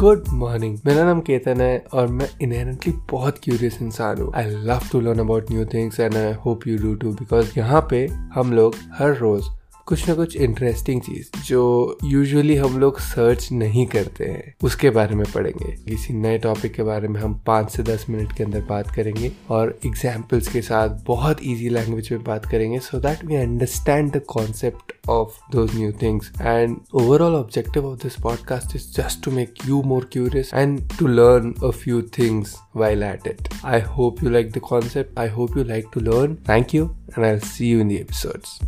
Good morning मेरा नाम केतन है और मैं इनहेरेंटली बहुत क्यूरियस इंसान हूँ. I love to learn about new things and I hope you do too because यहाँ पे हम लोग हर रोज कुछ ना कुछ इंटरेस्टिंग चीज़ जो यूजुअली हम लोग सर्च नहीं करते हैं, उसके बारे में पढ़ेंगे. किसी नए टॉपिक के बारे में हम पाँच से दस मिनट के अंदर बात करेंगे और एग्जाम्पल्स के साथ बहुत इजी लैंग्वेज में बात करेंगे so that we understand the concept of those new things. And overall objective of this podcast is just to make you more curious and to learn a few things while at it. I hope you like the concept. I hope you like to learn. Thank you and i'll see you in the episodes